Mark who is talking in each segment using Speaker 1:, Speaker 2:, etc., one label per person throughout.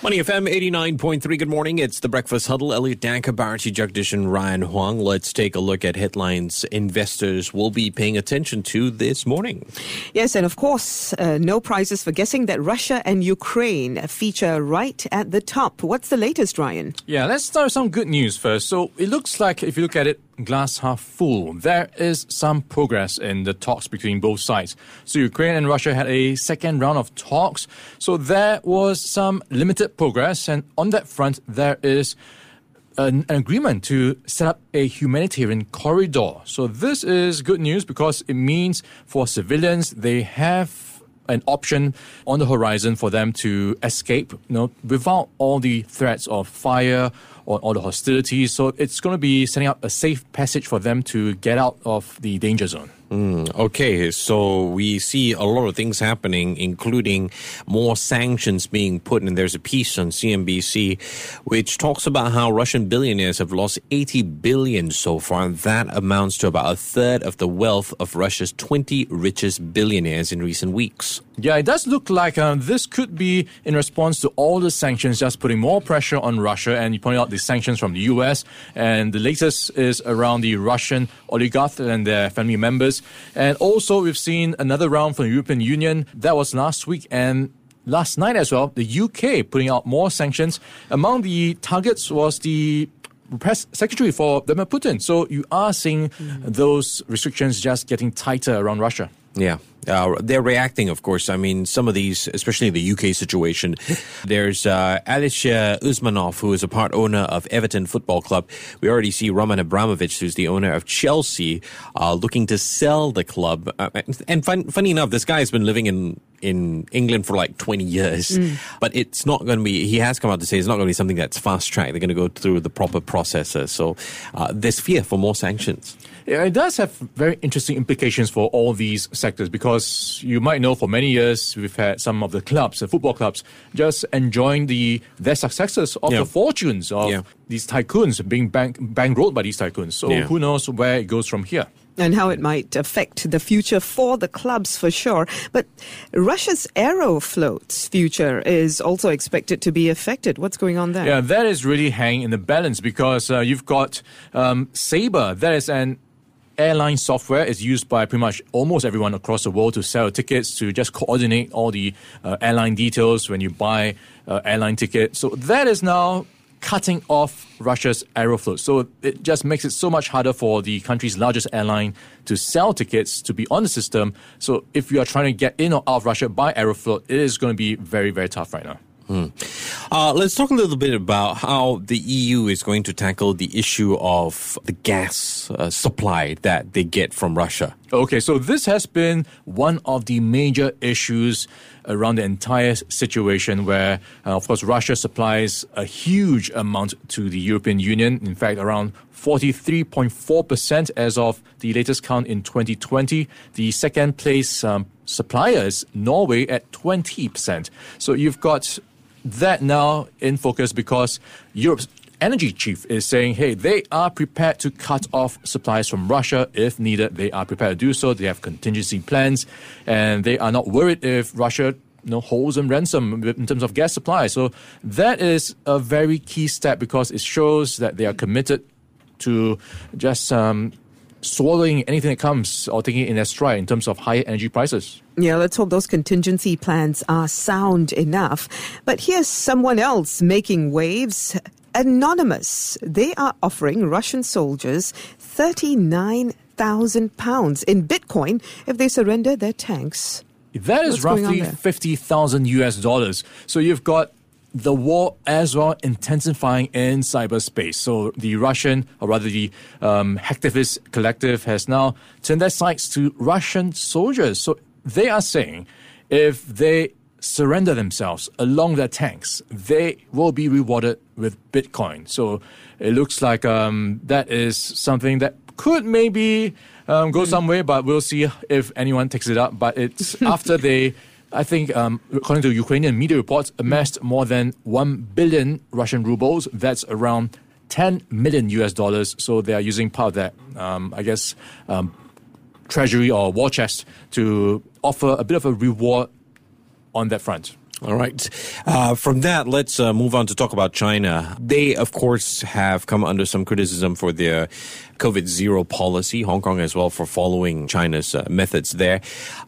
Speaker 1: Money FM 89.3. Good morning. It's the Breakfast Huddle. Elliot Danker, Bharati Jagdish, and Ryan Huang. Let's take a look at headlines investors will be paying attention to this morning.
Speaker 2: Yes, and of course, uh, no prizes for guessing that Russia and Ukraine feature right at the top. What's the latest, Ryan?
Speaker 3: Yeah, let's start with some good news first. So it looks like, if you look at it, glass half full. There is some progress in the talks between both sides. So Ukraine and Russia had a second round of talks. So there was some limited progress, and on that front, there is an, agreement to set up a humanitarian corridor. So this is good news because it means for civilians they have an option on the horizon for them to escape, you know, without all the threats of fire or all the hostilities. So it's going to be setting up a safe passage for them to get out of the danger zone.
Speaker 1: Mm, okay, so we see a lot of things happening, including more sanctions being put. And there's a piece on CNBC which talks about how Russian billionaires have lost 80 billion so far. And that amounts to about a third of the wealth of Russia's 20 richest billionaires in recent weeks.
Speaker 3: Yeah, it does look like uh, this could be in response to all the sanctions, just putting more pressure on Russia. And you pointed out the sanctions from the US. And the latest is around the Russian oligarchs and their family members. And also, we've seen another round from the European Union. That was last week. And last night as well, the UK putting out more sanctions. Among the targets was the press secretary for Vladimir Putin. So you are seeing mm. those restrictions just getting tighter around Russia.
Speaker 1: Yeah. Uh, they're reacting, of course. I mean, some of these, especially the UK situation. There's uh, Alisher Usmanov, who is a part owner of Everton Football Club. We already see Roman Abramovich, who's the owner of Chelsea, uh, looking to sell the club. Uh, and fun, funny enough, this guy has been living in in England for like 20 years. Mm. But it's not going to be, he has come out to say it's not going to be something that's fast tracked. They're going to go through the proper processes. So uh, there's fear for more sanctions.
Speaker 3: Yeah, it does have very interesting implications for all these sectors because you might know for many years we've had some of the clubs, the football clubs, just enjoying the their successes of yeah. the fortunes of yeah. these tycoons being bank bankrolled by these tycoons. So yeah. who knows where it goes from here?
Speaker 2: and how it might affect the future for the clubs for sure. But Russia's Aeroflot's future is also expected to be affected. What's going on there?
Speaker 3: Yeah, that is really hanging in the balance because uh, you've got um, Sabre, that is an airline software is used by pretty much almost everyone across the world to sell tickets, to just coordinate all the uh, airline details when you buy uh, airline tickets. So that is now cutting off Russia's Aeroflot. So it just makes it so much harder for the country's largest airline to sell tickets to be on the system. So if you are trying to get in or out of Russia by Aeroflot, it is going to be very, very tough right now.
Speaker 1: Hmm. Uh, let's talk a little bit about how the EU is going to tackle the issue of the gas uh, supply that they get from Russia.
Speaker 3: Okay, so this has been one of the major issues around the entire situation where, uh, of course, Russia supplies a huge amount to the European Union. In fact, around 43.4% as of the latest count in 2020. The second place um, supplier is Norway at 20%. So you've got that now in focus because Europe's energy chief is saying, hey, they are prepared to cut off supplies from Russia if needed. They are prepared to do so. They have contingency plans, and they are not worried if Russia you know, holds them ransom in terms of gas supply. So that is a very key step because it shows that they are committed to just um, swallowing anything that comes or taking it in their stride in terms of higher energy prices.
Speaker 2: Yeah, let's hope those contingency plans are sound enough. But here's someone else making waves. Anonymous. They are offering Russian soldiers 39,000 pounds in Bitcoin if they surrender their tanks.
Speaker 3: That is What's roughly 50,000 US dollars. So you've got the war as well intensifying in cyberspace. So the Russian, or rather the um, hacktivist collective, has now turned their sights to Russian soldiers. So they are saying if they surrender themselves along their tanks, they will be rewarded with Bitcoin. So it looks like um, that is something that could maybe um, go some way, but we'll see if anyone takes it up. But it's after they I think, um, according to Ukrainian media reports, amassed more than 1 billion Russian rubles. That's around 10 million US dollars. So they are using part of that, um, I guess, um, treasury or war chest to offer a bit of a reward on that front.
Speaker 1: All right. Uh, from that, let's uh, move on to talk about China. They, of course, have come under some criticism for their COVID zero policy, Hong Kong as well, for following China's uh, methods there.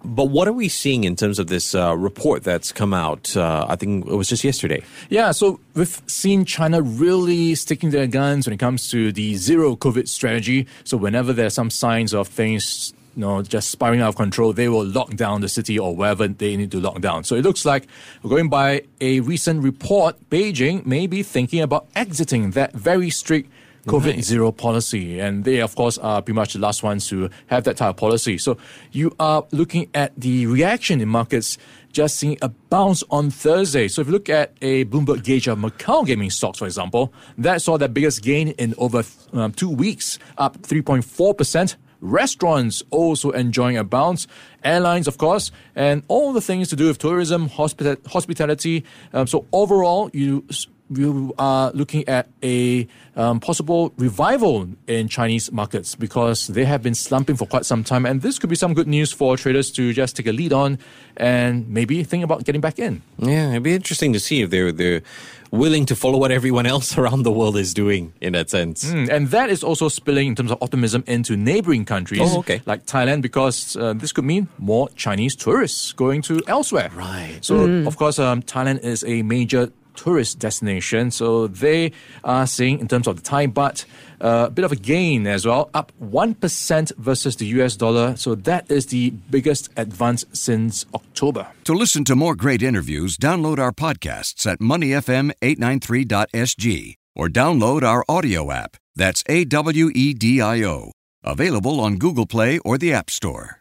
Speaker 1: But what are we seeing in terms of this uh, report that's come out? Uh, I think it was just yesterday.
Speaker 3: Yeah, so we've seen China really sticking their guns when it comes to the zero COVID strategy. So whenever there's some signs of things you know, just spiraling out of control, they will lock down the city or wherever they need to lock down. So it looks like, going by a recent report, Beijing may be thinking about exiting that very strict COVID nice. zero policy. And they, of course, are pretty much the last ones to have that type of policy. So you are looking at the reaction in markets just seeing a bounce on Thursday. So if you look at a Bloomberg gauge of Macau gaming stocks, for example, that saw the biggest gain in over um, two weeks, up 3.4%. Restaurants also enjoying a bounce. Airlines, of course, and all the things to do with tourism, hospita- hospitality. Um, so overall, you you are looking at a um, possible revival in Chinese markets because they have been slumping for quite some time, and this could be some good news for traders to just take a lead on and maybe think about getting back in.
Speaker 1: Yeah, it'd be interesting to see if they're they're willing to follow what everyone else around the world is doing in that sense.
Speaker 3: Mm, and that is also spilling in terms of optimism into neighboring countries
Speaker 1: oh, okay.
Speaker 3: like Thailand because uh, this could mean more Chinese tourists going to elsewhere.
Speaker 1: Right.
Speaker 3: So, mm. of course, um, Thailand is a major tourist destination. So they are seeing, in terms of the baht, uh, a bit of a gain as well, up 1% versus the US dollar. So that is the biggest advance since October.
Speaker 4: To listen to more great interviews, download our podcasts at moneyfm893.sg or download our audio app. That's A W E D I O. Available on Google Play or the App Store.